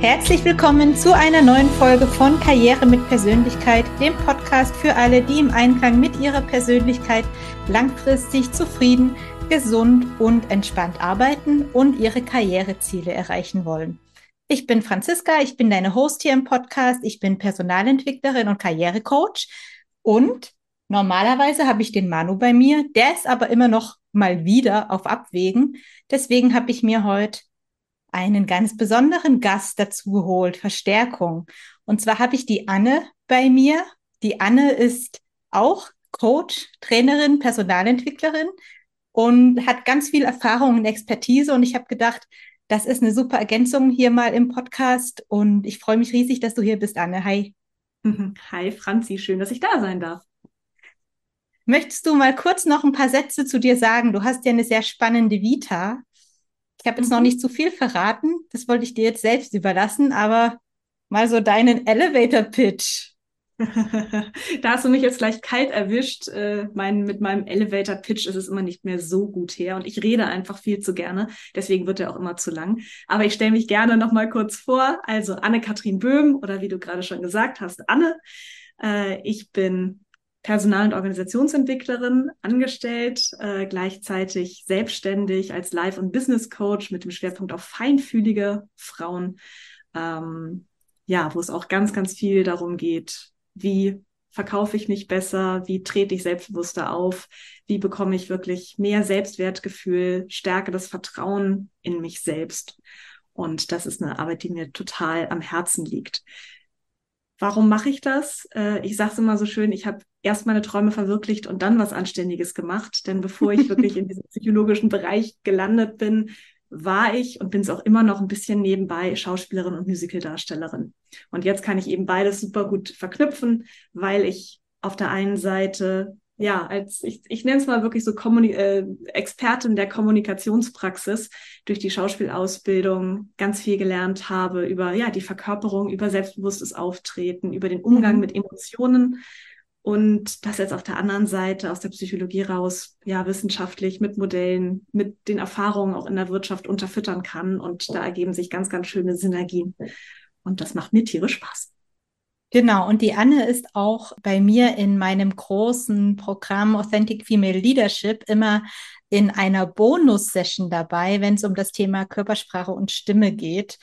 Herzlich willkommen zu einer neuen Folge von Karriere mit Persönlichkeit, dem Podcast für alle, die im Einklang mit ihrer Persönlichkeit langfristig zufrieden, gesund und entspannt arbeiten und ihre Karriereziele erreichen wollen. Ich bin Franziska, ich bin deine Host hier im Podcast, ich bin Personalentwicklerin und Karrierecoach und normalerweise habe ich den Manu bei mir, der ist aber immer noch mal wieder auf Abwägen. Deswegen habe ich mir heute einen ganz besonderen Gast dazu geholt, Verstärkung. Und zwar habe ich die Anne bei mir. Die Anne ist auch Coach, Trainerin, Personalentwicklerin und hat ganz viel Erfahrung und Expertise. Und ich habe gedacht, das ist eine super Ergänzung hier mal im Podcast. Und ich freue mich riesig, dass du hier bist, Anne. Hi. Hi, Franzi. Schön, dass ich da sein darf. Möchtest du mal kurz noch ein paar Sätze zu dir sagen? Du hast ja eine sehr spannende Vita. Ich habe jetzt mhm. noch nicht zu viel verraten. Das wollte ich dir jetzt selbst überlassen, aber mal so deinen Elevator Pitch. da hast du mich jetzt gleich kalt erwischt. Äh, mein, mit meinem Elevator Pitch ist es immer nicht mehr so gut her und ich rede einfach viel zu gerne. Deswegen wird er auch immer zu lang. Aber ich stelle mich gerne noch mal kurz vor. Also Anne-Kathrin Böhm oder wie du gerade schon gesagt hast, Anne. Äh, ich bin Personal- und Organisationsentwicklerin angestellt, äh, gleichzeitig selbstständig als Life- und Business Coach mit dem Schwerpunkt auf feinfühlige Frauen. Ähm, ja, wo es auch ganz, ganz viel darum geht, wie verkaufe ich mich besser, wie trete ich selbstbewusster auf, wie bekomme ich wirklich mehr Selbstwertgefühl, stärke das Vertrauen in mich selbst. Und das ist eine Arbeit, die mir total am Herzen liegt. Warum mache ich das? Äh, ich sage es immer so schön, ich habe erst meine Träume verwirklicht und dann was Anständiges gemacht. Denn bevor ich wirklich in diesem psychologischen Bereich gelandet bin, war ich und bin es auch immer noch ein bisschen nebenbei Schauspielerin und Musicaldarstellerin. Und jetzt kann ich eben beides super gut verknüpfen, weil ich auf der einen Seite ja, als ich, ich nenne es mal wirklich so Kommuni äh, Expertin der Kommunikationspraxis durch die Schauspielausbildung ganz viel gelernt habe über ja die Verkörperung, über selbstbewusstes Auftreten, über den Umgang mhm. mit Emotionen und das jetzt auf der anderen Seite aus der Psychologie raus, ja, wissenschaftlich mit Modellen, mit den Erfahrungen auch in der Wirtschaft unterfüttern kann. Und da ergeben sich ganz, ganz schöne Synergien. Und das macht mir tierisch Spaß. Genau, und die Anne ist auch bei mir in meinem großen Programm Authentic Female Leadership immer in einer Bonus-Session dabei, wenn es um das Thema Körpersprache und Stimme geht.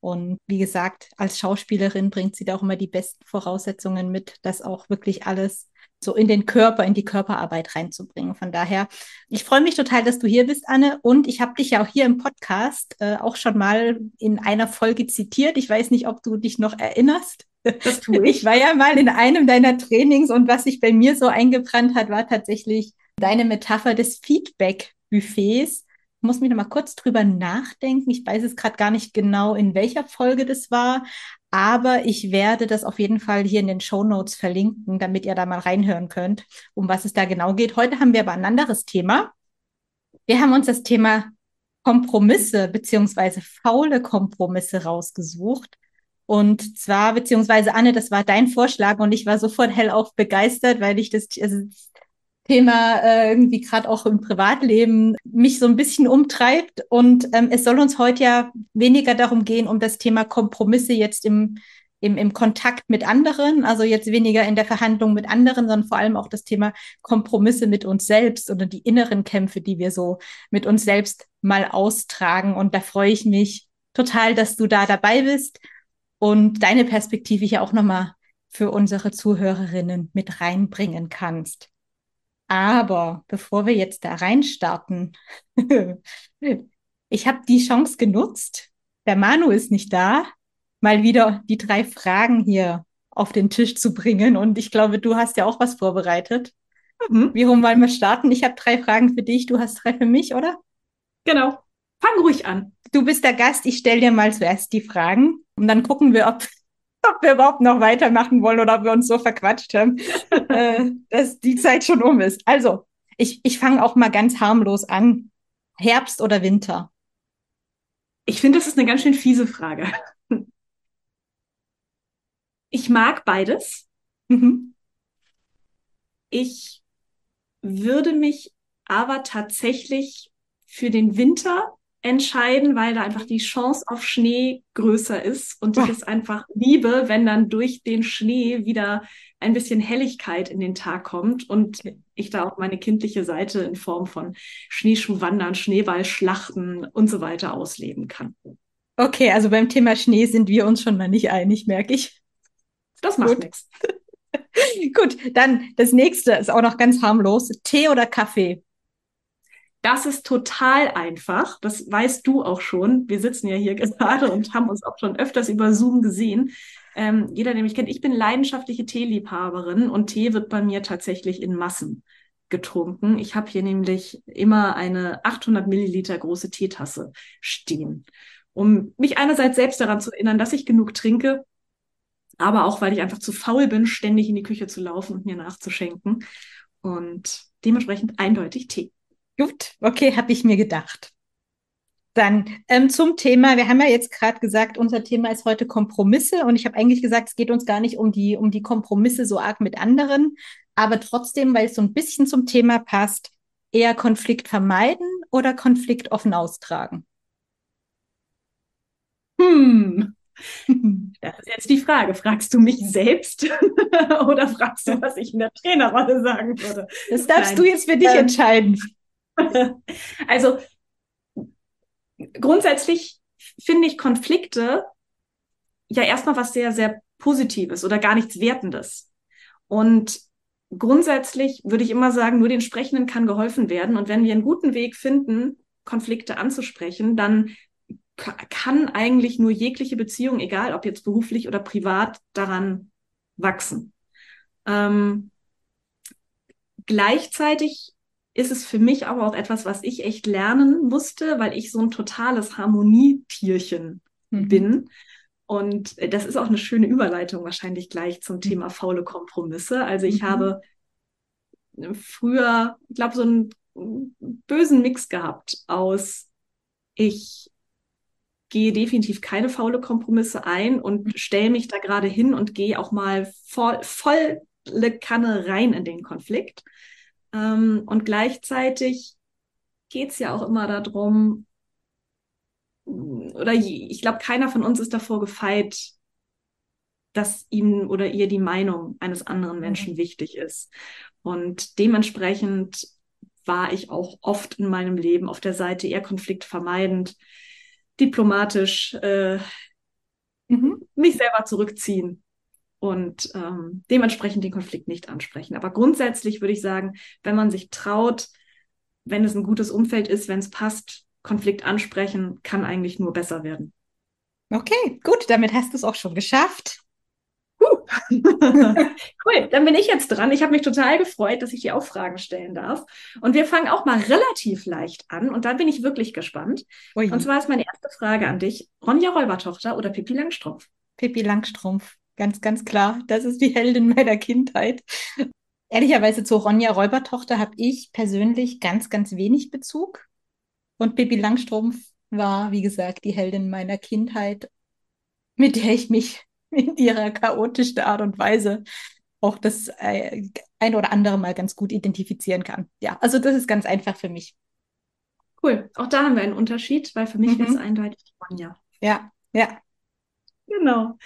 Und wie gesagt, als Schauspielerin bringt sie da auch immer die besten Voraussetzungen mit, das auch wirklich alles so in den Körper, in die Körperarbeit reinzubringen. Von daher, ich freue mich total, dass du hier bist, Anne. Und ich habe dich ja auch hier im Podcast äh, auch schon mal in einer Folge zitiert. Ich weiß nicht, ob du dich noch erinnerst. Das tue ich. Ich war ja mal in einem deiner Trainings und was sich bei mir so eingebrannt hat, war tatsächlich deine Metapher des Feedback-Buffets muss mich noch mal kurz drüber nachdenken. Ich weiß es gerade gar nicht genau, in welcher Folge das war, aber ich werde das auf jeden Fall hier in den Show Notes verlinken, damit ihr da mal reinhören könnt, um was es da genau geht. Heute haben wir aber ein anderes Thema. Wir haben uns das Thema Kompromisse beziehungsweise faule Kompromisse rausgesucht. Und zwar, beziehungsweise Anne, das war dein Vorschlag und ich war sofort hellauf begeistert, weil ich das, also Thema äh, irgendwie gerade auch im Privatleben mich so ein bisschen umtreibt. Und ähm, es soll uns heute ja weniger darum gehen, um das Thema Kompromisse jetzt im, im, im Kontakt mit anderen, also jetzt weniger in der Verhandlung mit anderen, sondern vor allem auch das Thema Kompromisse mit uns selbst oder die inneren Kämpfe, die wir so mit uns selbst mal austragen. Und da freue ich mich total, dass du da dabei bist und deine Perspektive hier auch nochmal für unsere Zuhörerinnen mit reinbringen kannst. Aber bevor wir jetzt da reinstarten, ich habe die Chance genutzt. Der Manu ist nicht da, mal wieder die drei Fragen hier auf den Tisch zu bringen. Und ich glaube, du hast ja auch was vorbereitet. Mhm. Wie rum wollen wir starten? Ich habe drei Fragen für dich, du hast drei für mich, oder? Genau. Fang ruhig an. Du bist der Gast, ich stelle dir mal zuerst die Fragen und dann gucken wir, ob ob wir überhaupt noch weitermachen wollen oder ob wir uns so verquatscht haben, äh, dass die Zeit schon um ist. Also, ich, ich fange auch mal ganz harmlos an. Herbst oder Winter? Ich finde, das ist eine ganz schön fiese Frage. Ich mag beides. Mhm. Ich würde mich aber tatsächlich für den Winter entscheiden, weil da einfach die Chance auf Schnee größer ist und ich es einfach liebe, wenn dann durch den Schnee wieder ein bisschen Helligkeit in den Tag kommt und ich da auch meine kindliche Seite in Form von Schneeschuhwandern, Schneeballschlachten und so weiter ausleben kann. Okay, also beim Thema Schnee sind wir uns schon mal nicht einig, merke ich. Das macht nichts. Gut, dann das nächste ist auch noch ganz harmlos. Tee oder Kaffee? Das ist total einfach. Das weißt du auch schon. Wir sitzen ja hier gerade und haben uns auch schon öfters über Zoom gesehen. Ähm, jeder, der mich kennt, ich bin leidenschaftliche Teeliebhaberin und Tee wird bei mir tatsächlich in Massen getrunken. Ich habe hier nämlich immer eine 800 Milliliter große Teetasse stehen, um mich einerseits selbst daran zu erinnern, dass ich genug trinke, aber auch, weil ich einfach zu faul bin, ständig in die Küche zu laufen und mir nachzuschenken. Und dementsprechend eindeutig Tee. Gut, okay, habe ich mir gedacht. Dann ähm, zum Thema. Wir haben ja jetzt gerade gesagt, unser Thema ist heute Kompromisse und ich habe eigentlich gesagt, es geht uns gar nicht um die um die Kompromisse so arg mit anderen, aber trotzdem, weil es so ein bisschen zum Thema passt, eher Konflikt vermeiden oder Konflikt offen austragen. Hm. Das ist jetzt die Frage. Fragst du mich selbst oder fragst du, was ich in der Trainerrolle sagen würde? Das darfst Nein. du jetzt für dich ähm, entscheiden. Also grundsätzlich finde ich Konflikte ja erstmal was sehr, sehr Positives oder gar nichts Wertendes. Und grundsätzlich würde ich immer sagen, nur den Sprechenden kann geholfen werden. Und wenn wir einen guten Weg finden, Konflikte anzusprechen, dann kann eigentlich nur jegliche Beziehung, egal ob jetzt beruflich oder privat, daran wachsen. Ähm, gleichzeitig ist es für mich aber auch etwas, was ich echt lernen musste, weil ich so ein totales Harmonietierchen mhm. bin. Und das ist auch eine schöne Überleitung wahrscheinlich gleich zum Thema faule Kompromisse. Also ich mhm. habe früher, ich glaube, so einen bösen Mix gehabt aus, ich gehe definitiv keine faule Kompromisse ein und mhm. stelle mich da gerade hin und gehe auch mal voll, volle Kanne rein in den Konflikt. Ähm, und gleichzeitig geht es ja auch immer darum, oder ich glaube, keiner von uns ist davor gefeit, dass ihm oder ihr die Meinung eines anderen Menschen mhm. wichtig ist. Und dementsprechend war ich auch oft in meinem Leben auf der Seite eher konfliktvermeidend, diplomatisch äh, mhm. mich selber zurückziehen und ähm, dementsprechend den Konflikt nicht ansprechen. Aber grundsätzlich würde ich sagen, wenn man sich traut, wenn es ein gutes Umfeld ist, wenn es passt, Konflikt ansprechen, kann eigentlich nur besser werden. Okay, gut, damit hast du es auch schon geschafft. cool, dann bin ich jetzt dran. Ich habe mich total gefreut, dass ich dir auch Fragen stellen darf. Und wir fangen auch mal relativ leicht an. Und da bin ich wirklich gespannt. Ui. Und zwar ist meine erste Frage an dich: Ronja Räubertochter oder Pippi Langstrumpf? Pippi Langstrumpf. Ganz, ganz klar. Das ist die Heldin meiner Kindheit. Ehrlicherweise zu Ronja Räubertochter habe ich persönlich ganz, ganz wenig Bezug. Und Pippi Langstrumpf war, wie gesagt, die Heldin meiner Kindheit, mit der ich mich in ihrer chaotischen Art und Weise auch das äh, ein oder andere Mal ganz gut identifizieren kann. Ja, also das ist ganz einfach für mich. Cool. Auch da haben wir einen Unterschied, weil für mich mhm. wäre es eindeutig Ronja. Ja, ja. Genau.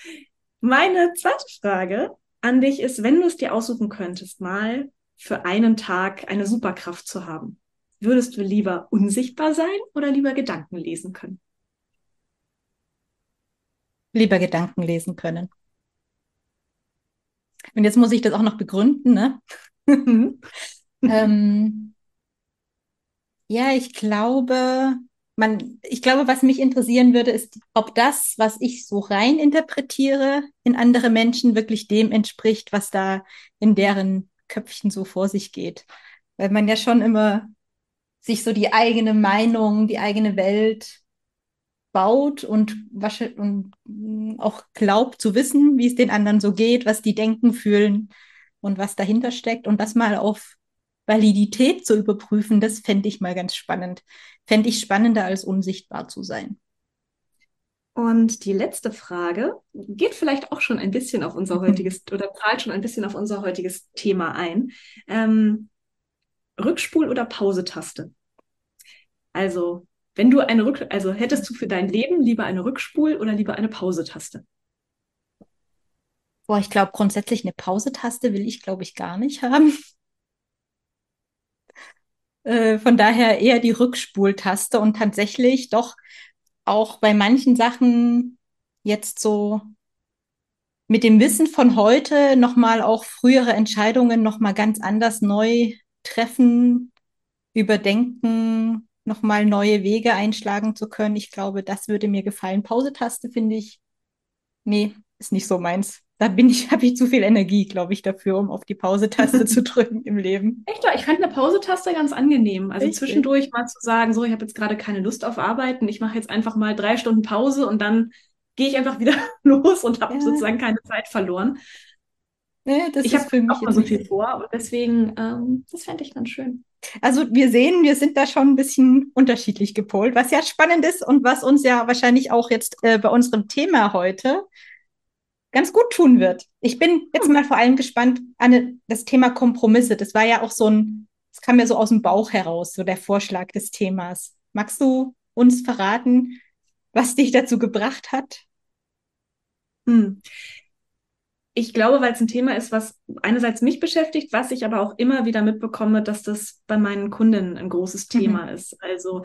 Meine zweite Frage an dich ist, wenn du es dir aussuchen könntest, mal für einen Tag eine Superkraft zu haben, würdest du lieber unsichtbar sein oder lieber Gedanken lesen können? Lieber Gedanken lesen können. Und jetzt muss ich das auch noch begründen, ne? ähm, ja, ich glaube, man, ich glaube, was mich interessieren würde, ist, ob das, was ich so rein interpretiere in andere Menschen, wirklich dem entspricht, was da in deren Köpfchen so vor sich geht. Weil man ja schon immer sich so die eigene Meinung, die eigene Welt baut und, und auch glaubt zu wissen, wie es den anderen so geht, was die denken, fühlen und was dahinter steckt und das mal auf Validität zu überprüfen, das fände ich mal ganz spannend. Fände ich spannender, als unsichtbar zu sein. Und die letzte Frage geht vielleicht auch schon ein bisschen auf unser heutiges oder zahlt schon ein bisschen auf unser heutiges Thema ein. Ähm, Rückspul- oder Pause-Taste? Also, wenn du eine Rück, also hättest du für dein Leben lieber eine Rückspul- oder lieber eine Pause-Taste? Boah, ich glaube, grundsätzlich eine Pause-Taste will ich, glaube ich, gar nicht haben. Äh, von daher eher die Rückspultaste und tatsächlich doch auch bei manchen Sachen jetzt so mit dem Wissen von heute nochmal auch frühere Entscheidungen nochmal ganz anders neu treffen, überdenken, nochmal neue Wege einschlagen zu können. Ich glaube, das würde mir gefallen. Pause-Taste finde ich, nee, ist nicht so meins. Da bin ich, habe ich zu viel Energie, glaube ich, dafür, um auf die Pause-Taste zu drücken im Leben. Echt? Ich fand eine Pause-Taste ganz angenehm. Also Richtig. zwischendurch mal zu sagen, so, ich habe jetzt gerade keine Lust auf Arbeiten, ich mache jetzt einfach mal drei Stunden Pause und dann gehe ich einfach wieder los und habe ja. sozusagen keine Zeit verloren. Das ich habe auch mal so viel vor und deswegen, ähm, das fände ich ganz schön. Also wir sehen, wir sind da schon ein bisschen unterschiedlich gepolt, was ja spannend ist und was uns ja wahrscheinlich auch jetzt äh, bei unserem Thema heute ganz gut tun wird. Ich bin jetzt hm. mal vor allem gespannt an das Thema Kompromisse. Das war ja auch so ein, das kam ja so aus dem Bauch heraus, so der Vorschlag des Themas. Magst du uns verraten, was dich dazu gebracht hat? Hm. Ich glaube, weil es ein Thema ist, was einerseits mich beschäftigt, was ich aber auch immer wieder mitbekomme, dass das bei meinen Kunden ein großes mhm. Thema mhm. ist. Also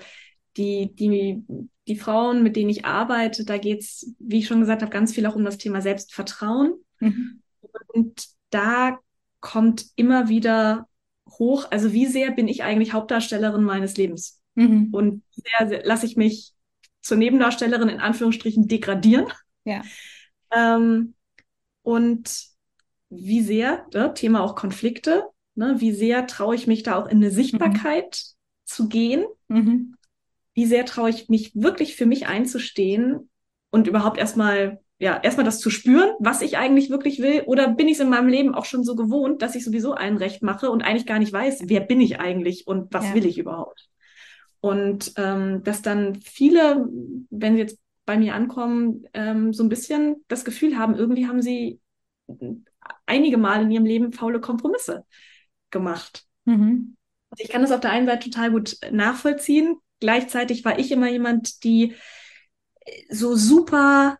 die, die, die Frauen, mit denen ich arbeite, da geht es, wie ich schon gesagt habe, ganz viel auch um das Thema Selbstvertrauen. Mhm. Und da kommt immer wieder hoch, also wie sehr bin ich eigentlich Hauptdarstellerin meines Lebens? Mhm. Und wie sehr, sehr lasse ich mich zur Nebendarstellerin in Anführungsstrichen degradieren? Ja. Ähm, und wie sehr, ne, Thema auch Konflikte, ne, wie sehr traue ich mich da auch in eine Sichtbarkeit mhm. zu gehen? Mhm. Wie sehr traue ich mich wirklich für mich einzustehen und überhaupt erstmal, ja, erstmal das zu spüren, was ich eigentlich wirklich will? Oder bin ich es in meinem Leben auch schon so gewohnt, dass ich sowieso ein Recht mache und eigentlich gar nicht weiß, wer bin ich eigentlich und was ja. will ich überhaupt? Und ähm, dass dann viele, wenn sie jetzt bei mir ankommen, ähm, so ein bisschen das Gefühl haben, irgendwie haben sie einige Mal in ihrem Leben faule Kompromisse gemacht. Mhm. Also ich kann das auf der einen Seite total gut nachvollziehen. Gleichzeitig war ich immer jemand, die so super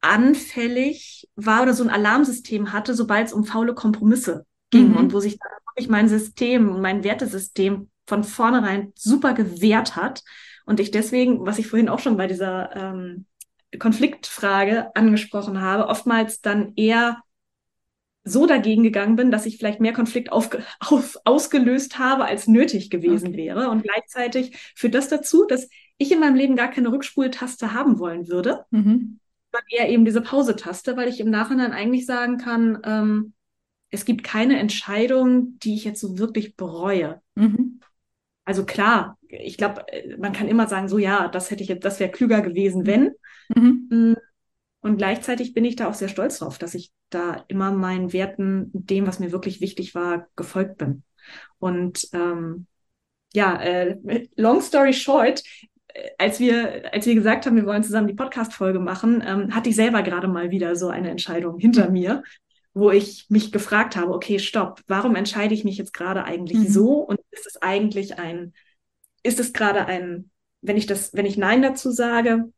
anfällig war oder so ein Alarmsystem hatte, sobald es um faule Kompromisse ging mhm. und wo sich wirklich mein System, mein Wertesystem von vornherein super gewehrt hat und ich deswegen, was ich vorhin auch schon bei dieser ähm, Konfliktfrage angesprochen habe, oftmals dann eher so dagegen gegangen bin, dass ich vielleicht mehr Konflikt auf, auf, ausgelöst habe, als nötig gewesen okay. wäre. Und gleichzeitig führt das dazu, dass ich in meinem Leben gar keine Rückspultaste haben wollen würde, mhm. sondern eher eben diese Pause-Taste, weil ich im Nachhinein eigentlich sagen kann, ähm, es gibt keine Entscheidung, die ich jetzt so wirklich bereue. Mhm. Also klar, ich glaube, äh, man kann immer sagen, so ja, das hätte ich jetzt, das wäre klüger gewesen, wenn. Mhm. Und gleichzeitig bin ich da auch sehr stolz drauf, dass ich da immer meinen Werten, dem, was mir wirklich wichtig war, gefolgt bin. Und ähm, ja, äh, long story short, äh, als wir, als wir gesagt haben, wir wollen zusammen die Podcast-Folge machen, ähm, hatte ich selber gerade mal wieder so eine Entscheidung hinter mhm. mir, wo ich mich gefragt habe, okay, stopp, warum entscheide ich mich jetzt gerade eigentlich mhm. so? Und ist es eigentlich ein ist es gerade ein, wenn ich das, wenn ich Nein dazu sage,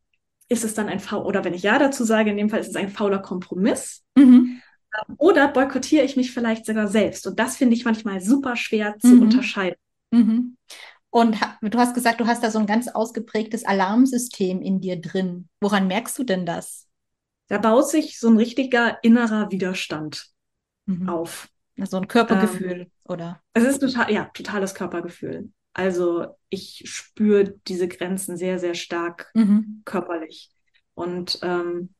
ist es dann ein faul, oder wenn ich Ja dazu sage, in dem Fall ist es ein fauler Kompromiss. Mhm. Oder boykottiere ich mich vielleicht sogar selbst? Und das finde ich manchmal super schwer zu mhm. unterscheiden. Mhm. Und du hast gesagt, du hast da so ein ganz ausgeprägtes Alarmsystem in dir drin. Woran merkst du denn das? Da baut sich so ein richtiger innerer Widerstand mhm. auf. So ein Körpergefühl, ähm, oder? Es ist total, ja, totales Körpergefühl. Also ich spüre diese Grenzen sehr, sehr stark mhm. körperlich. Und ähm,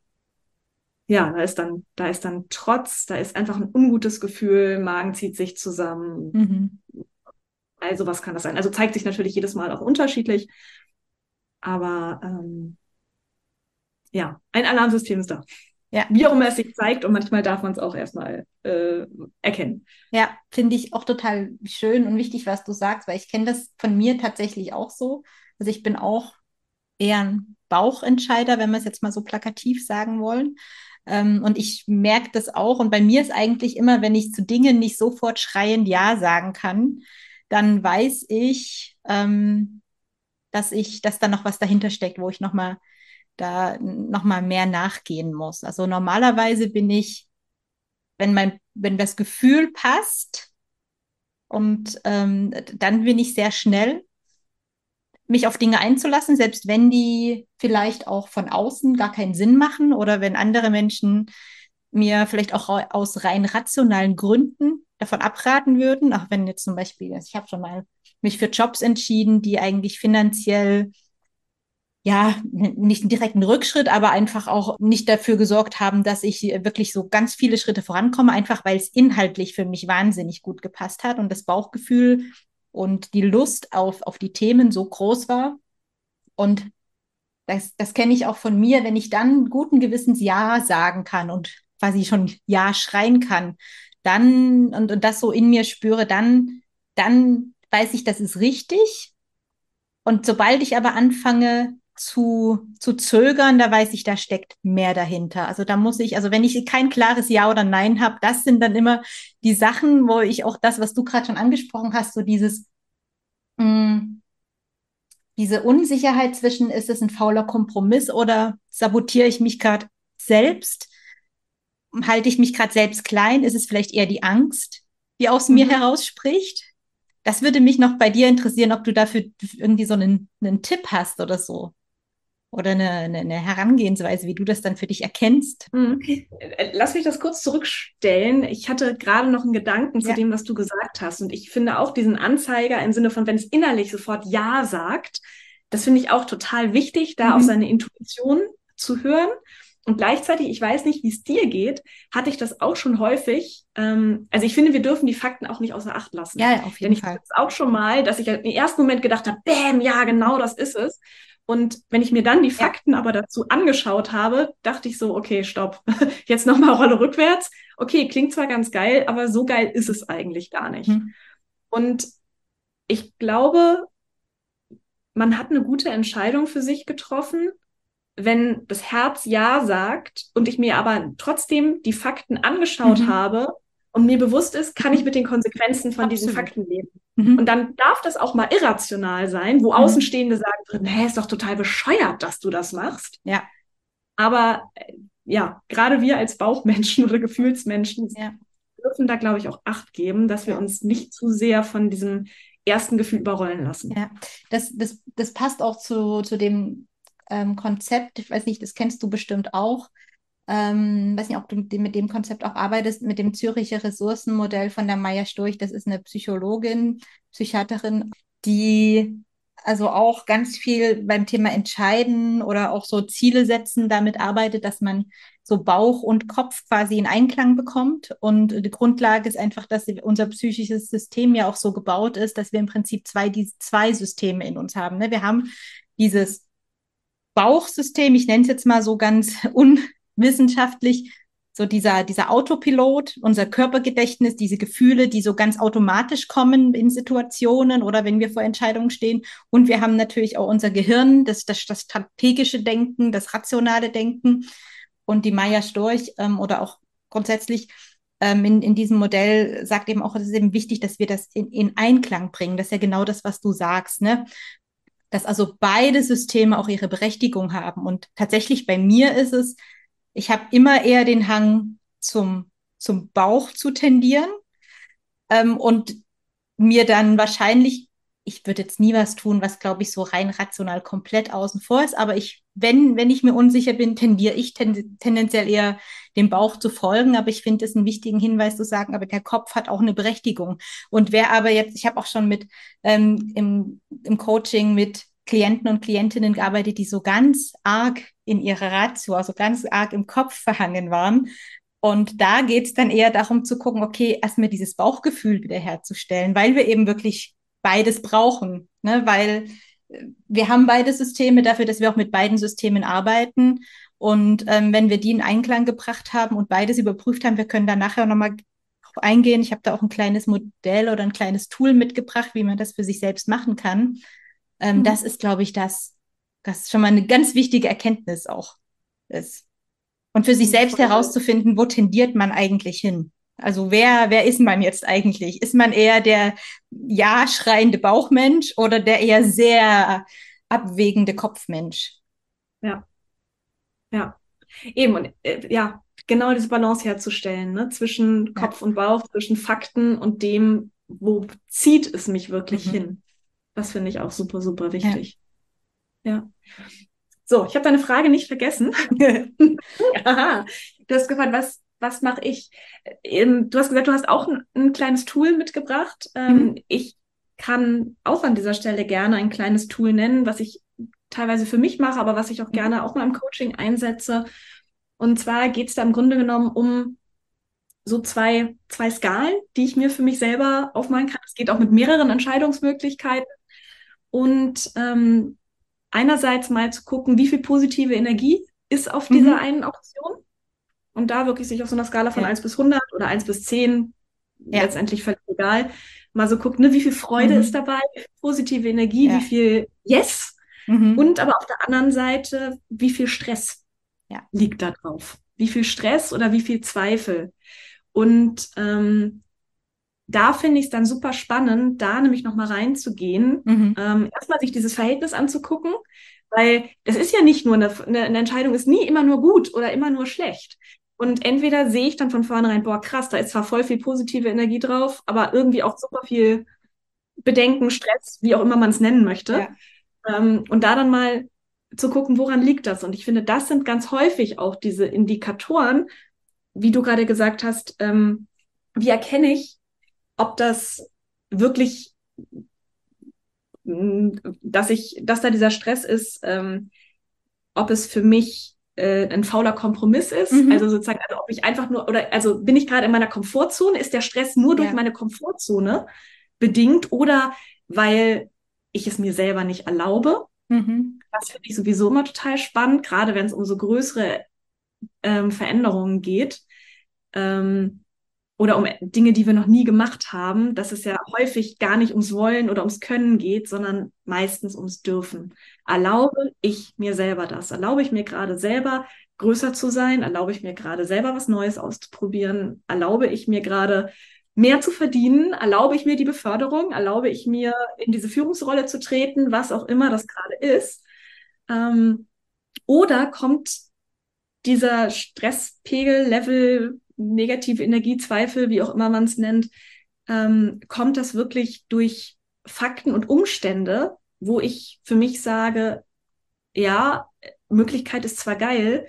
ja, da ist dann, da ist dann Trotz, da ist einfach ein ungutes Gefühl, Magen zieht sich zusammen. Mhm. Also was kann das sein? Also zeigt sich natürlich jedes Mal auch unterschiedlich. Aber ähm, ja, ein Alarmsystem ist da. Ja. Wie auch immer es sich zeigt und manchmal darf man es auch erstmal äh, erkennen. Ja, finde ich auch total schön und wichtig, was du sagst, weil ich kenne das von mir tatsächlich auch so. Also ich bin auch eher ein Bauchentscheider, wenn wir es jetzt mal so plakativ sagen wollen. Ähm, und ich merke das auch. Und bei mir ist eigentlich immer, wenn ich zu Dingen nicht sofort schreiend Ja sagen kann, dann weiß ich, ähm, dass ich, dass da noch was dahinter steckt, wo ich nochmal da nochmal mehr nachgehen muss. Also normalerweise bin ich, wenn mein, wenn das Gefühl passt und ähm, dann bin ich sehr schnell, mich auf Dinge einzulassen, selbst wenn die vielleicht auch von außen gar keinen Sinn machen oder wenn andere Menschen mir vielleicht auch aus rein rationalen Gründen davon abraten würden, auch wenn jetzt zum Beispiel, also ich habe schon mal mich für Jobs entschieden, die eigentlich finanziell ja, nicht einen direkten Rückschritt, aber einfach auch nicht dafür gesorgt haben, dass ich wirklich so ganz viele Schritte vorankomme, einfach weil es inhaltlich für mich wahnsinnig gut gepasst hat und das Bauchgefühl und die Lust auf, auf die Themen so groß war. Und das, das kenne ich auch von mir, wenn ich dann guten Gewissens Ja sagen kann und quasi schon Ja schreien kann, dann und, und das so in mir spüre, dann, dann weiß ich, das ist richtig. Und sobald ich aber anfange, zu, zu zögern, da weiß ich, da steckt mehr dahinter. Also da muss ich, also wenn ich kein klares Ja oder Nein habe, das sind dann immer die Sachen, wo ich auch das, was du gerade schon angesprochen hast, so dieses, mh, mm, diese Unsicherheit zwischen, ist es ein fauler Kompromiss oder sabotiere ich mich gerade selbst? Halte ich mich gerade selbst klein? Ist es vielleicht eher die Angst, die aus mhm. mir herausspricht? Das würde mich noch bei dir interessieren, ob du dafür irgendwie so einen, einen Tipp hast oder so oder eine, eine, eine, Herangehensweise, wie du das dann für dich erkennst. Mhm. Lass mich das kurz zurückstellen. Ich hatte gerade noch einen Gedanken zu ja. dem, was du gesagt hast. Und ich finde auch diesen Anzeiger im Sinne von, wenn es innerlich sofort Ja sagt, das finde ich auch total wichtig, da mhm. auf seine Intuition zu hören. Und gleichzeitig, ich weiß nicht, wie es dir geht, hatte ich das auch schon häufig. Ähm, also ich finde, wir dürfen die Fakten auch nicht außer Acht lassen. Ja, auf jeden Denn ich Fall. auch schon mal, dass ich im ersten Moment gedacht habe, bäm, ja, genau das ist es. Und wenn ich mir dann die Fakten ja. aber dazu angeschaut habe, dachte ich so, okay, stopp. Jetzt nochmal Rolle rückwärts. Okay, klingt zwar ganz geil, aber so geil ist es eigentlich gar nicht. Mhm. Und ich glaube, man hat eine gute Entscheidung für sich getroffen, wenn das Herz Ja sagt und ich mir aber trotzdem die Fakten angeschaut mhm. habe und mir bewusst ist, kann ich mit den Konsequenzen von Absolut. diesen Fakten leben. Mhm. Und dann darf das auch mal irrational sein, wo mhm. Außenstehende sagen drin, hä, ist doch total bescheuert, dass du das machst. Ja. Aber äh, ja, gerade wir als Bauchmenschen oder Gefühlsmenschen ja. dürfen da, glaube ich, auch Acht geben, dass wir uns nicht zu sehr von diesem ersten Gefühl überrollen lassen. Ja, das, das, das passt auch zu, zu dem ähm, Konzept, ich weiß nicht, das kennst du bestimmt auch, ähm, weiß nicht, ob du mit dem Konzept auch arbeitest, mit dem Züricher Ressourcenmodell von der Maya Storch. Das ist eine Psychologin, Psychiaterin, die also auch ganz viel beim Thema Entscheiden oder auch so Ziele setzen damit arbeitet, dass man so Bauch und Kopf quasi in Einklang bekommt. Und die Grundlage ist einfach, dass unser psychisches System ja auch so gebaut ist, dass wir im Prinzip zwei, die, zwei Systeme in uns haben. Ne? Wir haben dieses Bauchsystem, ich nenne es jetzt mal so ganz un, wissenschaftlich so dieser, dieser Autopilot, unser Körpergedächtnis, diese Gefühle, die so ganz automatisch kommen in Situationen oder wenn wir vor Entscheidungen stehen. Und wir haben natürlich auch unser Gehirn, das, das, das strategische Denken, das rationale Denken. Und die Maya Storch ähm, oder auch grundsätzlich ähm, in, in diesem Modell sagt eben auch, es ist eben wichtig, dass wir das in, in Einklang bringen. Das ist ja genau das, was du sagst, ne? Dass also beide Systeme auch ihre Berechtigung haben. Und tatsächlich bei mir ist es, ich habe immer eher den Hang zum, zum Bauch zu tendieren ähm, und mir dann wahrscheinlich, ich würde jetzt nie was tun, was glaube ich so rein rational komplett außen vor ist, aber ich, wenn, wenn ich mir unsicher bin, tendiere ich ten, tendenziell eher dem Bauch zu folgen, aber ich finde es einen wichtigen Hinweis zu sagen, aber der Kopf hat auch eine Berechtigung. Und wer aber jetzt, ich habe auch schon mit ähm, im, im Coaching mit Klienten und Klientinnen gearbeitet, die so ganz arg in ihrer Ratio, also ganz arg im Kopf verhangen waren. Und da geht es dann eher darum zu gucken, okay, erstmal dieses Bauchgefühl wiederherzustellen, weil wir eben wirklich beides brauchen, ne? weil äh, wir haben beide Systeme dafür, dass wir auch mit beiden Systemen arbeiten. Und ähm, wenn wir die in Einklang gebracht haben und beides überprüft haben, wir können da nachher nochmal eingehen. Ich habe da auch ein kleines Modell oder ein kleines Tool mitgebracht, wie man das für sich selbst machen kann. Ähm, mhm. Das ist, glaube ich, das, das schon mal eine ganz wichtige Erkenntnis auch ist. Und für sich mhm. selbst herauszufinden, wo tendiert man eigentlich hin? Also wer, wer ist man jetzt eigentlich? Ist man eher der ja schreiende Bauchmensch oder der eher sehr abwägende Kopfmensch. Ja. Ja. Eben, und äh, ja, genau diese Balance herzustellen, ne? zwischen Kopf ja. und Bauch, zwischen Fakten und dem, wo zieht es mich wirklich mhm. hin. Das finde ich auch super, super wichtig. Ja. Ja. So, ich habe deine Frage nicht vergessen. Aha. Du hast gefragt, was, was mache ich? Ähm, du hast gesagt, du hast auch ein, ein kleines Tool mitgebracht. Ähm, mhm. Ich kann auch an dieser Stelle gerne ein kleines Tool nennen, was ich teilweise für mich mache, aber was ich auch mhm. gerne auch mal im Coaching einsetze. Und zwar geht es da im Grunde genommen um so zwei, zwei Skalen, die ich mir für mich selber aufmalen kann. Es geht auch mit mehreren Entscheidungsmöglichkeiten. Und ähm, einerseits mal zu gucken, wie viel positive Energie ist auf dieser mhm. einen Option. Und da wirklich sich auf so einer Skala von ja. 1 bis 100 oder 1 bis 10, ja. letztendlich völlig egal, mal so guckt, ne, wie viel Freude mhm. ist dabei, wie viel positive Energie, ja. wie viel Yes. Mhm. Und aber auf der anderen Seite, wie viel Stress liegt da drauf. Wie viel Stress oder wie viel Zweifel. Und ähm, da finde ich es dann super spannend, da nämlich nochmal reinzugehen, mhm. ähm, erstmal sich dieses Verhältnis anzugucken, weil das ist ja nicht nur eine, eine, eine, Entscheidung, ist nie immer nur gut oder immer nur schlecht. Und entweder sehe ich dann von vornherein, boah, krass, da ist zwar voll viel positive Energie drauf, aber irgendwie auch super viel Bedenken, Stress, wie auch immer man es nennen möchte. Ja. Ähm, und da dann mal zu gucken, woran liegt das? Und ich finde, das sind ganz häufig auch diese Indikatoren, wie du gerade gesagt hast, ähm, wie erkenne ich, ob das wirklich, mm, dass ich, dass da dieser Stress ist, ähm, ob es für mich äh, ein fauler Kompromiss ist, mhm. also sozusagen, also ob ich einfach nur, oder also bin ich gerade in meiner Komfortzone, ist der Stress nur durch ja. meine Komfortzone bedingt oder weil ich es mir selber nicht erlaube. Mhm. Das finde ich sowieso immer total spannend, gerade wenn es um so größere ähm, Veränderungen geht. Ähm, oder um Dinge, die wir noch nie gemacht haben, dass es ja häufig gar nicht ums Wollen oder ums Können geht, sondern meistens ums Dürfen. Erlaube ich mir selber das? Erlaube ich mir gerade selber größer zu sein? Erlaube ich mir gerade selber was Neues auszuprobieren? Erlaube ich mir gerade mehr zu verdienen? Erlaube ich mir die Beförderung? Erlaube ich mir in diese Führungsrolle zu treten, was auch immer das gerade ist? Ähm, oder kommt dieser Stresspegel, Negative Energiezweifel, wie auch immer man es nennt, ähm, kommt das wirklich durch Fakten und Umstände, wo ich für mich sage, ja, Möglichkeit ist zwar geil,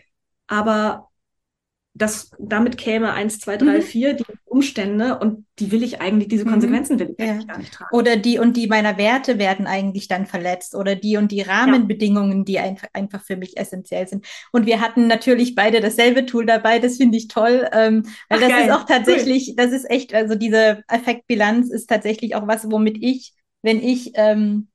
aber das, damit käme eins, zwei, drei, mhm. vier die Umstände und die will ich eigentlich, diese mhm. Konsequenzen will ich ja. eigentlich gar nicht tragen. Oder die und die meiner Werte werden eigentlich dann verletzt oder die und die Rahmenbedingungen, ja. die einfach, einfach für mich essentiell sind. Und wir hatten natürlich beide dasselbe Tool dabei, das finde ich toll, ähm, weil Ach, das geil. ist auch tatsächlich, cool. das ist echt, also diese Effektbilanz ist tatsächlich auch was, womit ich, wenn ich ähm,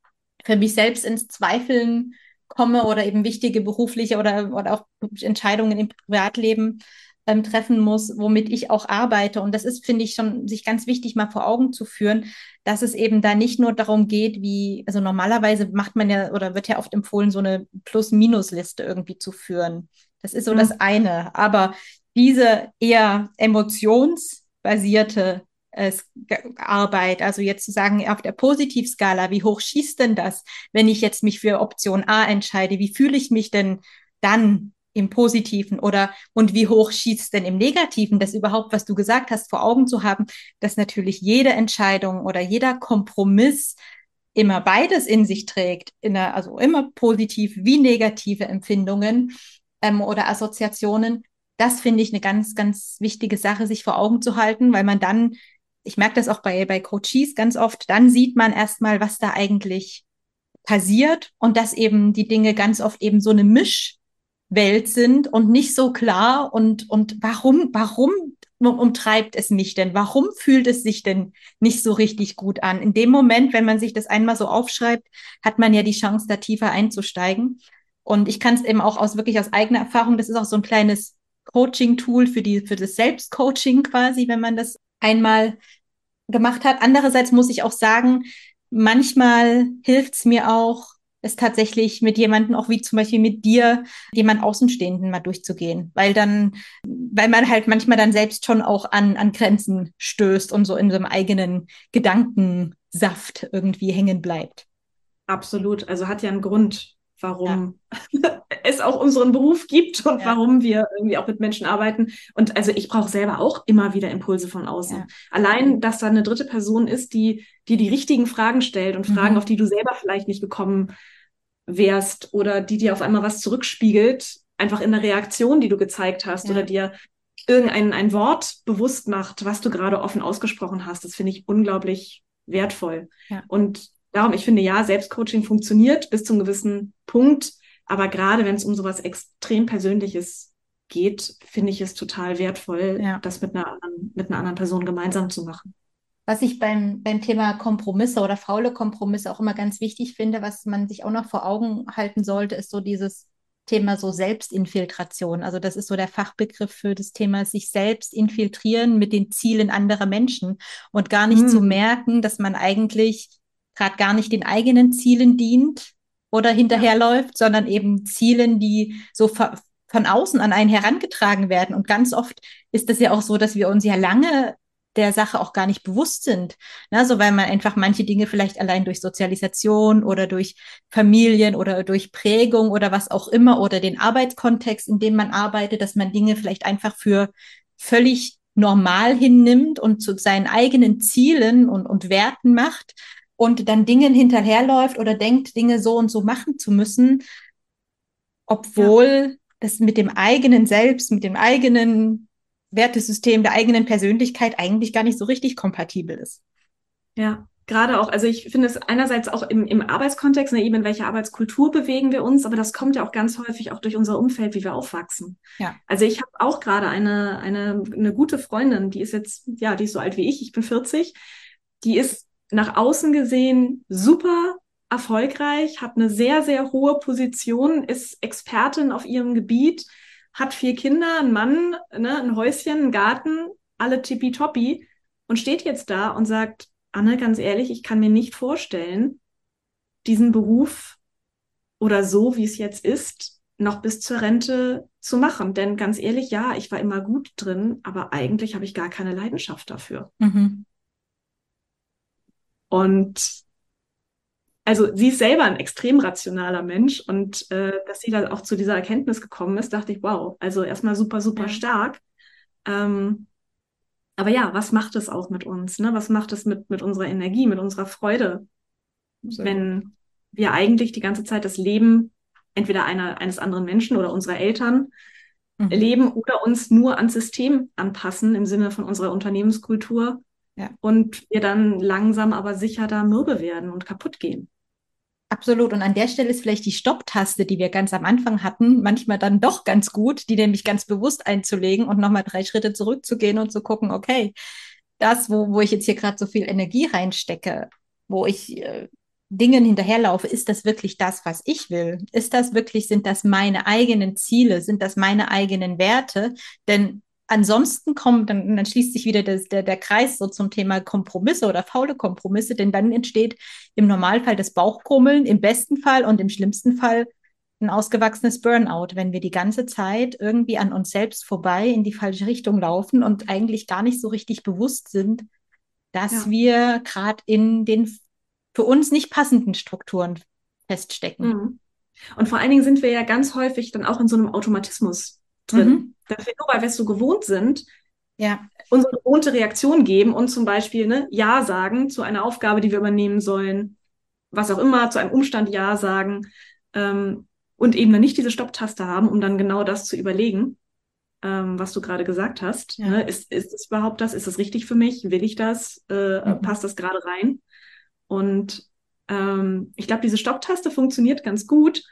für mich selbst ins Zweifeln komme oder eben wichtige berufliche oder, oder auch Entscheidungen im Privatleben ähm, treffen muss, womit ich auch arbeite. Und das ist, finde ich, schon sich ganz wichtig mal vor Augen zu führen, dass es eben da nicht nur darum geht, wie, also normalerweise macht man ja oder wird ja oft empfohlen, so eine Plus-Minus-Liste irgendwie zu führen. Das ist so mhm. das eine. Aber diese eher emotionsbasierte äh, Arbeit, also jetzt zu sagen, auf der Positivskala, wie hoch schießt denn das, wenn ich jetzt mich für Option A entscheide? Wie fühle ich mich denn dann im Positiven oder und wie hoch schießt denn im Negativen, das überhaupt, was du gesagt hast, vor Augen zu haben, dass natürlich jede Entscheidung oder jeder Kompromiss immer beides in sich trägt, in der, also immer positiv wie negative Empfindungen ähm, oder Assoziationen. Das finde ich eine ganz, ganz wichtige Sache, sich vor Augen zu halten, weil man dann, ich merke das auch bei, bei Coaches ganz oft, dann sieht man erstmal, was da eigentlich passiert und dass eben die Dinge ganz oft eben so eine Misch Welt sind und nicht so klar und, und warum, warum umtreibt es mich denn? Warum fühlt es sich denn nicht so richtig gut an? In dem Moment, wenn man sich das einmal so aufschreibt, hat man ja die Chance, da tiefer einzusteigen. Und ich kann es eben auch aus wirklich aus eigener Erfahrung, das ist auch so ein kleines Coaching-Tool für die, für das Selbstcoaching quasi, wenn man das einmal gemacht hat. Andererseits muss ich auch sagen, manchmal hilft es mir auch, es tatsächlich mit jemandem, auch wie zum Beispiel mit dir, jemand Außenstehenden mal durchzugehen, weil dann, weil man halt manchmal dann selbst schon auch an, an Grenzen stößt und so in so einem eigenen Gedankensaft irgendwie hängen bleibt. Absolut. Also hat ja einen Grund, warum ja. es auch unseren Beruf gibt und ja. warum wir irgendwie auch mit Menschen arbeiten. Und also ich brauche selber auch immer wieder Impulse von außen. Ja. Allein, dass da eine dritte Person ist, die, die die richtigen Fragen stellt und mhm. Fragen, auf die du selber vielleicht nicht gekommen wärst oder die dir auf einmal was zurückspiegelt, einfach in der Reaktion, die du gezeigt hast oder dir irgendein ein Wort bewusst macht, was du gerade offen ausgesprochen hast. Das finde ich unglaublich wertvoll. Und darum, ich finde, ja, Selbstcoaching funktioniert bis zu einem gewissen Punkt, aber gerade wenn es um sowas extrem Persönliches geht, finde ich es total wertvoll, ja. das mit einer, anderen, mit einer anderen Person gemeinsam zu machen. Was ich beim, beim Thema Kompromisse oder faule Kompromisse auch immer ganz wichtig finde, was man sich auch noch vor Augen halten sollte, ist so dieses Thema so Selbstinfiltration. Also das ist so der Fachbegriff für das Thema sich selbst infiltrieren mit den Zielen anderer Menschen und gar nicht hm. zu merken, dass man eigentlich gerade gar nicht den eigenen Zielen dient oder hinterherläuft, sondern eben Zielen, die so von außen an einen herangetragen werden. Und ganz oft ist es ja auch so, dass wir uns ja lange der Sache auch gar nicht bewusst sind. Ne? So weil man einfach manche Dinge vielleicht allein durch Sozialisation oder durch Familien oder durch Prägung oder was auch immer oder den Arbeitskontext, in dem man arbeitet, dass man Dinge vielleicht einfach für völlig normal hinnimmt und zu seinen eigenen Zielen und, und Werten macht und dann Dingen hinterherläuft oder denkt, Dinge so und so machen zu müssen, obwohl ja. das mit dem eigenen Selbst, mit dem eigenen Wertesystem, der eigenen Persönlichkeit eigentlich gar nicht so richtig kompatibel ist. Ja, gerade auch, also ich finde es einerseits auch im, im Arbeitskontext, ne, eben in welcher Arbeitskultur bewegen wir uns, aber das kommt ja auch ganz häufig auch durch unser Umfeld, wie wir aufwachsen. Ja. Also ich habe auch gerade eine, eine, eine gute Freundin, die ist jetzt, ja, die ist so alt wie ich, ich bin 40, die ist nach außen gesehen super erfolgreich, hat eine sehr, sehr hohe Position, ist Expertin auf ihrem Gebiet, hat vier Kinder, einen Mann, ne, ein Häuschen, einen Garten, alle tippitoppi und steht jetzt da und sagt, Anne, ganz ehrlich, ich kann mir nicht vorstellen, diesen Beruf oder so, wie es jetzt ist, noch bis zur Rente zu machen. Denn ganz ehrlich, ja, ich war immer gut drin, aber eigentlich habe ich gar keine Leidenschaft dafür. Mhm. Und also sie ist selber ein extrem rationaler Mensch und äh, dass sie dann auch zu dieser Erkenntnis gekommen ist, dachte ich, wow, also erstmal super, super ja. stark. Ähm, aber ja, was macht es auch mit uns? Ne? Was macht es mit, mit unserer Energie, mit unserer Freude, Sehr wenn gut. wir eigentlich die ganze Zeit das Leben entweder einer, eines anderen Menschen oder unserer Eltern mhm. leben oder uns nur ans System anpassen im Sinne von unserer Unternehmenskultur ja. Und wir dann langsam aber sicher da mürbe werden und kaputt gehen. Absolut. Und an der Stelle ist vielleicht die Stopptaste, die wir ganz am Anfang hatten, manchmal dann doch ganz gut, die nämlich ganz bewusst einzulegen und nochmal drei Schritte zurückzugehen und zu gucken, okay, das, wo, wo ich jetzt hier gerade so viel Energie reinstecke, wo ich äh, Dingen hinterherlaufe, ist das wirklich das, was ich will? Ist das wirklich, sind das meine eigenen Ziele? Sind das meine eigenen Werte? Denn ansonsten kommt, dann, dann schließt sich wieder das, der, der Kreis so zum Thema Kompromisse oder faule Kompromisse, denn dann entsteht im Normalfall das Bauchkrummeln, im besten Fall und im schlimmsten Fall ein ausgewachsenes Burnout, wenn wir die ganze Zeit irgendwie an uns selbst vorbei in die falsche Richtung laufen und eigentlich gar nicht so richtig bewusst sind, dass ja. wir gerade in den für uns nicht passenden Strukturen feststecken. Mhm. Und vor allen Dingen sind wir ja ganz häufig dann auch in so einem Automatismus drin. Mhm. Dass wir nur, weil wir es so gewohnt sind, ja. unsere gewohnte Reaktion geben und zum Beispiel ne, Ja sagen zu einer Aufgabe, die wir übernehmen sollen, was auch immer, zu einem Umstand Ja sagen ähm, und eben dann nicht diese Stopptaste haben, um dann genau das zu überlegen, ähm, was du gerade gesagt hast. Ja. Ne? Ist, ist es überhaupt das? Ist das richtig für mich? Will ich das? Äh, mhm. Passt das gerade rein? Und ähm, ich glaube, diese Stopptaste funktioniert ganz gut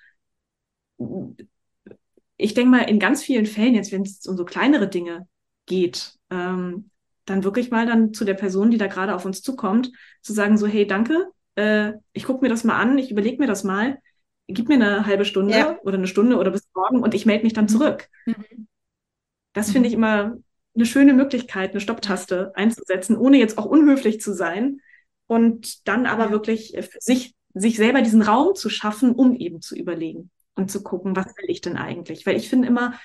ich denke mal, in ganz vielen Fällen, jetzt wenn es um so kleinere Dinge geht, ähm, dann wirklich mal dann zu der Person, die da gerade auf uns zukommt, zu sagen so, hey, danke, äh, ich gucke mir das mal an, ich überlege mir das mal, gib mir eine halbe Stunde ja. oder eine Stunde oder bis morgen und ich melde mich dann mhm. zurück. Mhm. Das mhm. finde ich immer eine schöne Möglichkeit, eine Stopptaste einzusetzen, ohne jetzt auch unhöflich zu sein und dann aber wirklich für sich, sich selber diesen Raum zu schaffen, um eben zu überlegen und zu gucken, was will ich denn eigentlich? Weil ich finde immer,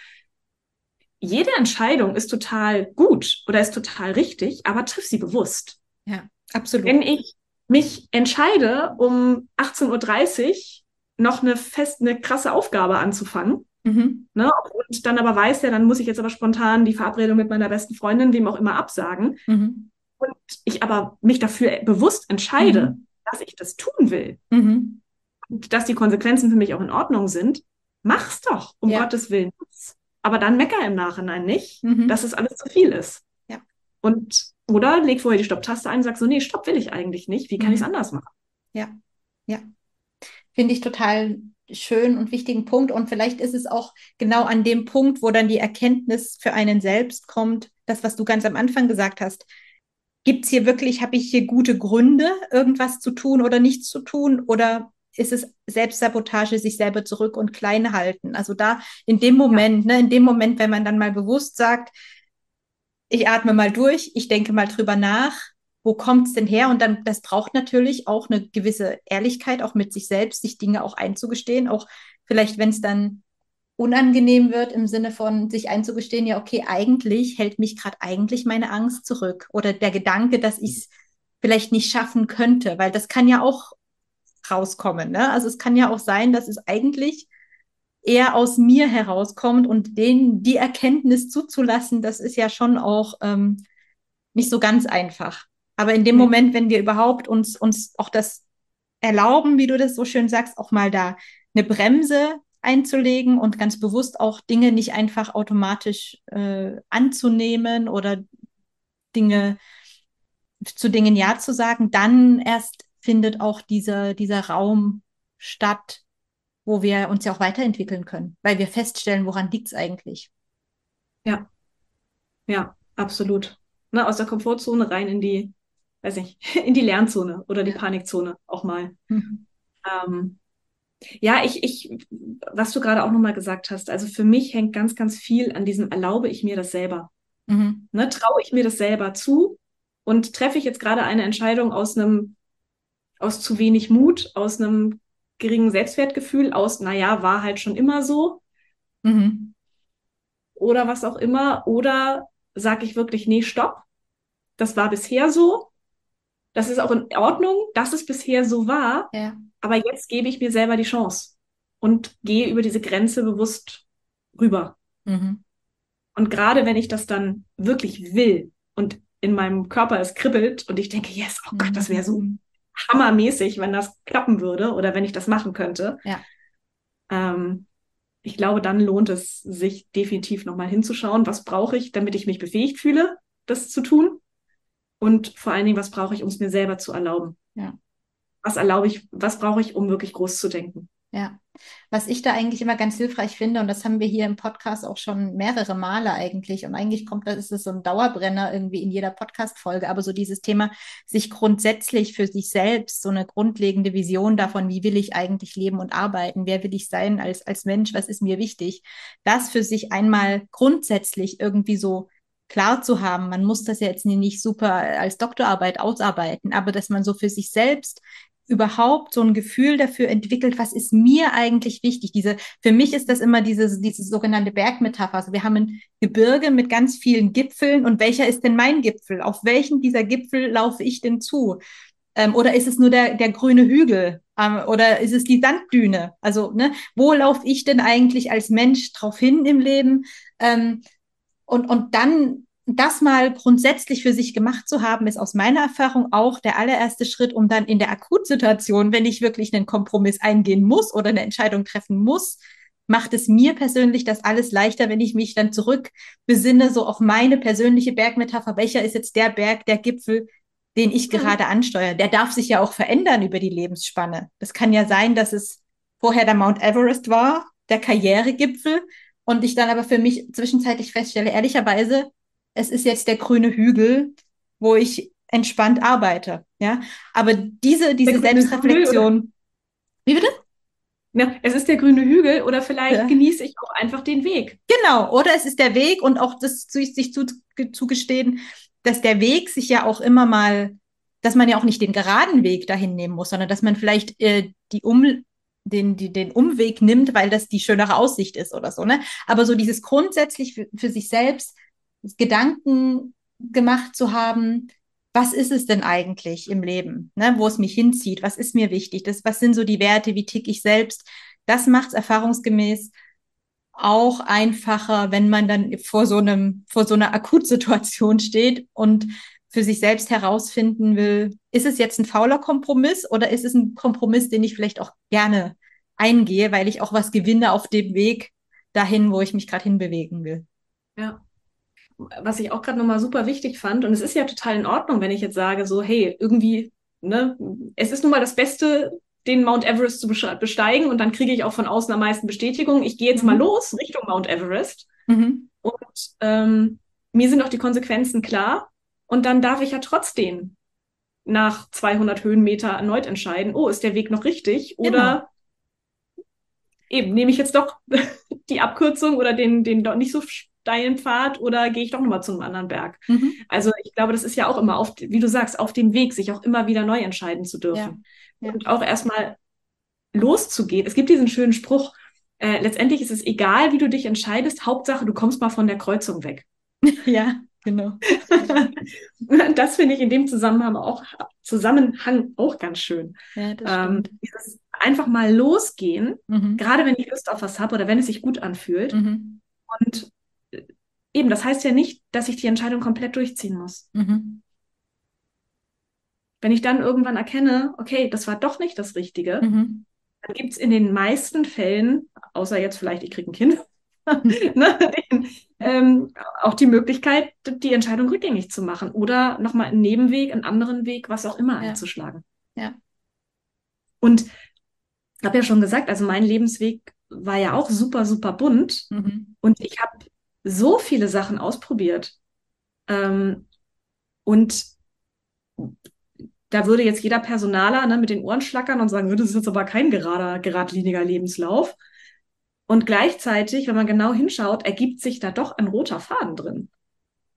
jede Entscheidung ist total gut oder ist total richtig, aber triff sie bewusst. Ja, absolut. Wenn ich mich entscheide, um 18.30 Uhr noch eine fest, eine krasse Aufgabe anzufangen. Mhm. Ne? Und dann aber weiß ja, dann muss ich jetzt aber spontan die Verabredung mit meiner besten Freundin, wem auch immer, absagen. Mhm. Und ich aber mich dafür bewusst entscheide, mhm. dass ich das tun will. Und dass die Konsequenzen für mich auch in Ordnung sind, mach's doch, um ja. Gottes Willen. Aber dann mecker im Nachhinein nicht, mhm. dass es alles zu viel ist. Ja. Und oder leg vorher die Stopptaste ein und sag so, nee, Stopp will ich eigentlich nicht. Wie kann mhm. ich es anders machen? Ja, ja. Finde ich total schön und wichtigen Punkt. Und vielleicht ist es auch genau an dem Punkt, wo dann die Erkenntnis für einen selbst kommt, das, was du ganz am Anfang gesagt hast. Gibt es hier wirklich, habe ich hier gute Gründe, irgendwas zu tun oder nichts zu tun? Oder ist es Selbstsabotage, sich selber zurück und klein halten? Also da in dem Moment, ja. ne, in dem Moment, wenn man dann mal bewusst sagt, ich atme mal durch, ich denke mal drüber nach, wo kommt es denn her? Und dann, das braucht natürlich auch eine gewisse Ehrlichkeit, auch mit sich selbst, sich Dinge auch einzugestehen, auch vielleicht, wenn es dann unangenehm wird, im Sinne von sich einzugestehen, ja, okay, eigentlich hält mich gerade eigentlich meine Angst zurück oder der Gedanke, dass ich es vielleicht nicht schaffen könnte, weil das kann ja auch rauskommen. Ne? Also es kann ja auch sein, dass es eigentlich eher aus mir herauskommt und den die Erkenntnis zuzulassen, das ist ja schon auch ähm, nicht so ganz einfach. Aber in dem Moment, wenn wir überhaupt uns uns auch das erlauben, wie du das so schön sagst, auch mal da eine Bremse einzulegen und ganz bewusst auch Dinge nicht einfach automatisch äh, anzunehmen oder Dinge zu Dingen ja zu sagen, dann erst findet auch dieser dieser Raum statt, wo wir uns ja auch weiterentwickeln können, weil wir feststellen, woran liegt es eigentlich. Ja, ja, absolut. Ne, aus der Komfortzone rein in die, weiß nicht, in die Lernzone oder die. Panikzone auch mal. Mhm. Ähm, ja, ich, ich, was du gerade auch nochmal gesagt hast, also für mich hängt ganz, ganz viel an diesem, erlaube ich mir das selber? Mhm. Ne, traue ich mir das selber zu? Und treffe ich jetzt gerade eine Entscheidung aus einem, aus zu wenig Mut, aus einem geringen Selbstwertgefühl aus, naja, war halt schon immer so. Mhm. Oder was auch immer. Oder sage ich wirklich, nee, stopp. Das war bisher so. Das ist auch in Ordnung, dass es bisher so war. Ja. Aber jetzt gebe ich mir selber die Chance und gehe über diese Grenze bewusst rüber. Mhm. Und gerade wenn ich das dann wirklich will und in meinem Körper es kribbelt und ich denke, yes, oh Gott, das wäre so mhm hammermäßig, wenn das klappen würde oder wenn ich das machen könnte. Ja. Ähm, ich glaube, dann lohnt es sich definitiv nochmal hinzuschauen, was brauche ich, damit ich mich befähigt fühle, das zu tun. Und vor allen Dingen, was brauche ich, um es mir selber zu erlauben. Ja. Was erlaube ich, was brauche ich, um wirklich groß zu denken. Ja, was ich da eigentlich immer ganz hilfreich finde, und das haben wir hier im Podcast auch schon mehrere Male eigentlich, und eigentlich kommt das ist so ein Dauerbrenner irgendwie in jeder Podcast-Folge, aber so dieses Thema, sich grundsätzlich für sich selbst so eine grundlegende Vision davon, wie will ich eigentlich leben und arbeiten, wer will ich sein als, als Mensch, was ist mir wichtig, das für sich einmal grundsätzlich irgendwie so klar zu haben. Man muss das ja jetzt nicht super als Doktorarbeit ausarbeiten, aber dass man so für sich selbst überhaupt so ein Gefühl dafür entwickelt, was ist mir eigentlich wichtig? Diese, für mich ist das immer diese, diese sogenannte Bergmetapher. Also wir haben ein Gebirge mit ganz vielen Gipfeln und welcher ist denn mein Gipfel? Auf welchen dieser Gipfel laufe ich denn zu? Ähm, oder ist es nur der, der grüne Hügel? Ähm, oder ist es die Sanddüne? Also, ne, wo laufe ich denn eigentlich als Mensch drauf hin im Leben? Ähm, und, und dann das mal grundsätzlich für sich gemacht zu haben, ist aus meiner Erfahrung auch der allererste Schritt, um dann in der Akutsituation, wenn ich wirklich einen Kompromiss eingehen muss oder eine Entscheidung treffen muss, macht es mir persönlich das alles leichter, wenn ich mich dann zurück besinne, so auf meine persönliche Bergmetapher. Welcher ist jetzt der Berg, der Gipfel, den ich mhm. gerade ansteuere? Der darf sich ja auch verändern über die Lebensspanne. Das kann ja sein, dass es vorher der Mount Everest war, der Karrieregipfel, und ich dann aber für mich zwischenzeitlich feststelle, ehrlicherweise, es ist jetzt der grüne Hügel, wo ich entspannt arbeite. Ja, aber diese, diese Selbstreflexion. Wie bitte? Ja, es ist der grüne Hügel oder vielleicht ja. genieße ich auch einfach den Weg. Genau, oder es ist der Weg und auch das sich zu, zugestehen, dass der Weg sich ja auch immer mal, dass man ja auch nicht den geraden Weg dahin nehmen muss, sondern dass man vielleicht äh, die um den, die, den Umweg nimmt, weil das die schönere Aussicht ist oder so, ne? Aber so dieses grundsätzlich für, für sich selbst Gedanken gemacht zu haben, was ist es denn eigentlich im Leben, ne, wo es mich hinzieht? Was ist mir wichtig? Das, was sind so die Werte? Wie tick ich selbst? Das macht es erfahrungsgemäß auch einfacher, wenn man dann vor so einem, vor so einer Akutsituation steht und für sich selbst herausfinden will, ist es jetzt ein fauler Kompromiss oder ist es ein Kompromiss, den ich vielleicht auch gerne eingehe, weil ich auch was gewinne auf dem Weg dahin, wo ich mich gerade hinbewegen will. Ja. Was ich auch gerade nochmal super wichtig fand, und es ist ja total in Ordnung, wenn ich jetzt sage, so, hey, irgendwie, ne, es ist nun mal das Beste, den Mount Everest zu besteigen und dann kriege ich auch von außen am meisten Bestätigung. Ich gehe jetzt mhm. mal los Richtung Mount Everest. Mhm. Und ähm, mir sind auch die Konsequenzen klar. Und dann darf ich ja trotzdem nach 200 Höhenmeter erneut entscheiden, oh, ist der Weg noch richtig? Oder genau. eben, nehme ich jetzt doch die Abkürzung oder den, den doch nicht so steilen Pfad oder gehe ich doch nochmal zu einem anderen Berg? Mhm. Also ich glaube, das ist ja auch immer auf, wie du sagst, auf dem Weg, sich auch immer wieder neu entscheiden zu dürfen. Ja ja. und auch erstmal loszugehen. Es gibt diesen schönen Spruch, äh, letztendlich ist es egal, wie du dich entscheidest, Hauptsache, du kommst mal von der Kreuzung weg. Ja, genau. das finde ich in dem Zusammenhang auch, Zusammenhang auch ganz schön. Ja, das ähm, einfach mal losgehen, mhm. gerade wenn ich Lust auf was habe oder wenn es sich gut anfühlt. Mhm. Und eben, das heißt ja nicht, dass ich die Entscheidung komplett durchziehen muss. Mhm. Wenn ich dann irgendwann erkenne, okay, das war doch nicht das Richtige, mhm. dann gibt es in den meisten Fällen, außer jetzt vielleicht, ich kriege ein Kind, ne, den, ähm, auch die Möglichkeit, die Entscheidung rückgängig zu machen oder nochmal einen Nebenweg, einen anderen Weg, was auch immer ja. einzuschlagen. Ja. Und ich habe ja schon gesagt, also mein Lebensweg war ja auch super, super bunt mhm. und ich habe so viele Sachen ausprobiert. Ähm, und da würde jetzt jeder Personaler ne, mit den Ohren schlackern und sagen, das ist jetzt aber kein gerader, geradliniger Lebenslauf. Und gleichzeitig, wenn man genau hinschaut, ergibt sich da doch ein roter Faden drin.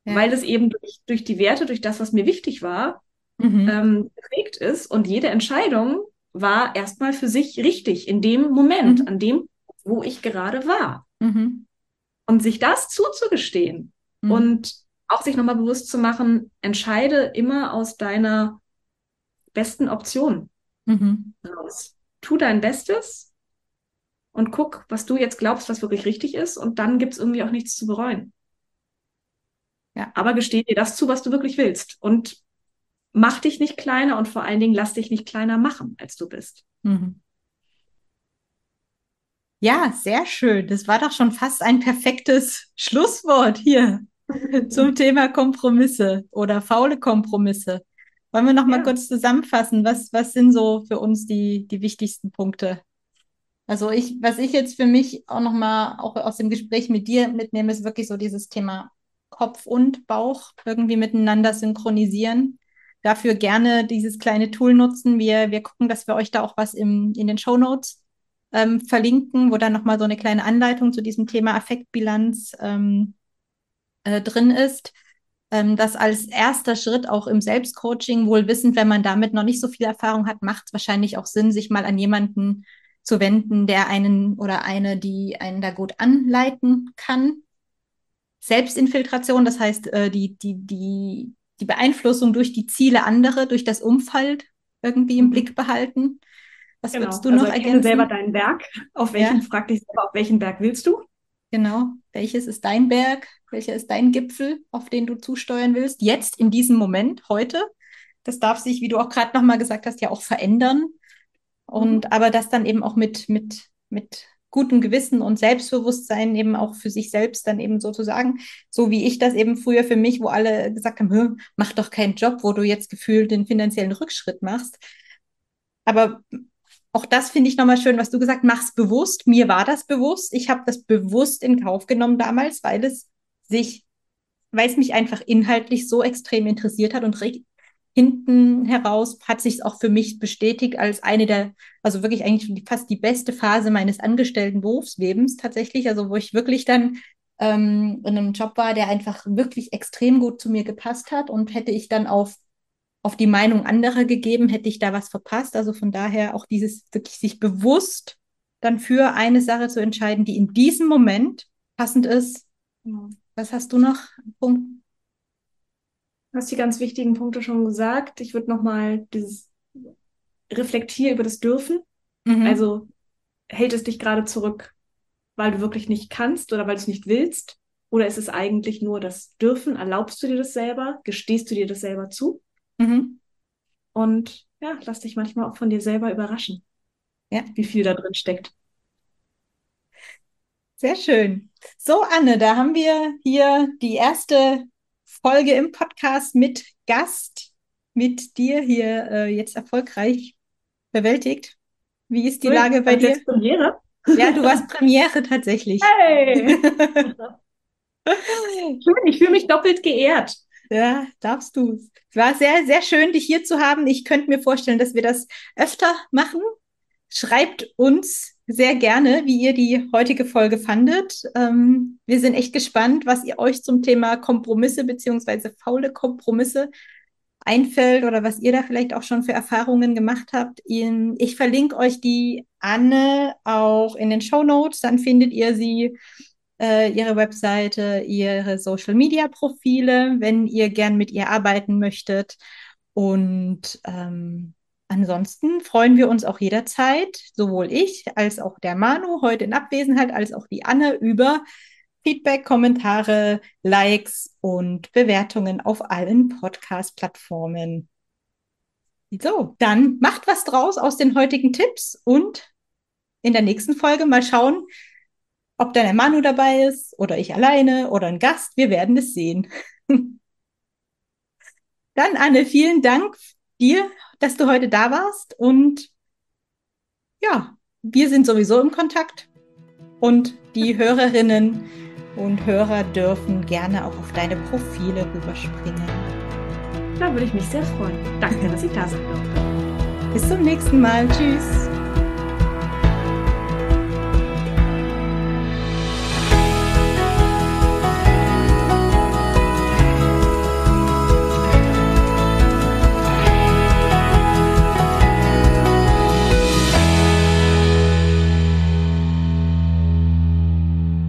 Ja. Weil es eben durch, durch die Werte, durch das, was mir wichtig war, mhm. ähm, geprägt ist. Und jede Entscheidung war erstmal für sich richtig in dem Moment, mhm. an dem, wo ich gerade war. Mhm. Und sich das zuzugestehen mhm. und auch sich nochmal bewusst zu machen, entscheide immer aus deiner besten Optionen mhm. raus. Tu dein Bestes und guck, was du jetzt glaubst, was wirklich richtig ist. Und dann gibt es irgendwie auch nichts zu bereuen. Ja. Aber gesteh dir das zu, was du wirklich willst. Und mach dich nicht kleiner und vor allen Dingen lass dich nicht kleiner machen, als du bist. Mhm. Ja, sehr schön. Das war doch schon fast ein perfektes Schlusswort hier zum Thema Kompromisse oder faule Kompromisse. Wollen wir noch mal ja. kurz zusammenfassen? Was, was sind so für uns die, die wichtigsten Punkte? Also ich, was ich jetzt für mich auch noch mal auch aus dem Gespräch mit dir mitnehme, ist wirklich so dieses Thema Kopf und Bauch irgendwie miteinander synchronisieren. Dafür gerne dieses kleine Tool nutzen. Wir, wir gucken, dass wir euch da auch was im, in den Show Notes ähm, verlinken, wo dann noch mal so eine kleine Anleitung zu diesem Thema Affektbilanz ähm, äh, drin ist ähm, das als erster Schritt auch im Selbstcoaching, wohl wissend, wenn man damit noch nicht so viel Erfahrung hat, macht es wahrscheinlich auch Sinn, sich mal an jemanden zu wenden, der einen oder eine, die einen da gut anleiten kann. Selbstinfiltration, das heißt, äh, die, die, die, die Beeinflussung durch die Ziele anderer, durch das Umfeld irgendwie im mhm. Blick behalten. Was genau. würdest du also noch ergänzen? selber deinen Berg. Auf welchen, ja. frag dich selber, auf welchen Berg willst du? Genau. Welches ist dein Berg? Welcher ist dein Gipfel, auf den du zusteuern willst? Jetzt, in diesem Moment, heute. Das darf sich, wie du auch gerade nochmal gesagt hast, ja auch verändern. Und mhm. aber das dann eben auch mit, mit, mit gutem Gewissen und Selbstbewusstsein eben auch für sich selbst dann eben sozusagen, so wie ich das eben früher für mich, wo alle gesagt haben, mach doch keinen Job, wo du jetzt gefühlt den finanziellen Rückschritt machst. Aber auch das finde ich nochmal schön, was du gesagt mach's bewusst. Mir war das bewusst. Ich habe das bewusst in Kauf genommen damals, weil es sich, weil es mich einfach inhaltlich so extrem interessiert hat und hinten heraus hat sich auch für mich bestätigt als eine der, also wirklich eigentlich fast die beste Phase meines angestellten Berufslebens tatsächlich, also wo ich wirklich dann ähm, in einem Job war, der einfach wirklich extrem gut zu mir gepasst hat und hätte ich dann auf auf die Meinung anderer gegeben, hätte ich da was verpasst. Also von daher auch dieses wirklich sich bewusst dann für eine Sache zu entscheiden, die in diesem Moment passend ist. Was hast du noch? Punkt? Du hast die ganz wichtigen Punkte schon gesagt. Ich würde nochmal dieses Reflektier über das Dürfen. Mhm. Also hält es dich gerade zurück, weil du wirklich nicht kannst oder weil du es nicht willst? Oder ist es eigentlich nur das Dürfen? Erlaubst du dir das selber? Gestehst du dir das selber zu? Mhm. Und ja, lass dich manchmal auch von dir selber überraschen, ja. wie viel da drin steckt. Sehr schön. So, Anne, da haben wir hier die erste Folge im Podcast mit Gast, mit dir hier äh, jetzt erfolgreich bewältigt. Wie ist die Lage bei dir? Premiere? Ja, du warst Premiere tatsächlich. Hey! Schön, ich fühle mich doppelt geehrt. Ja, darfst du. Es war sehr, sehr schön, dich hier zu haben. Ich könnte mir vorstellen, dass wir das öfter machen. Schreibt uns sehr gerne, wie ihr die heutige Folge fandet. Ähm, wir sind echt gespannt, was ihr euch zum Thema Kompromisse beziehungsweise faule Kompromisse einfällt oder was ihr da vielleicht auch schon für Erfahrungen gemacht habt. Ich verlinke euch die Anne auch in den Show Notes, dann findet ihr sie äh, ihre Webseite, ihre Social Media Profile, wenn ihr gern mit ihr arbeiten möchtet. Und ähm, ansonsten freuen wir uns auch jederzeit, sowohl ich als auch der Manu heute in Abwesenheit, als auch die Anne über Feedback, Kommentare, Likes und Bewertungen auf allen Podcast-Plattformen. So, dann macht was draus aus den heutigen Tipps und in der nächsten Folge mal schauen, ob dann der Manu dabei ist oder ich alleine oder ein Gast, wir werden es sehen. dann, Anne, vielen Dank dir, dass du heute da warst und ja, wir sind sowieso im Kontakt und die Hörerinnen und Hörer dürfen gerne auch auf deine Profile rüberspringen. Da würde ich mich sehr freuen. Danke, dass ich da sein durfte. Bis zum nächsten Mal. Tschüss.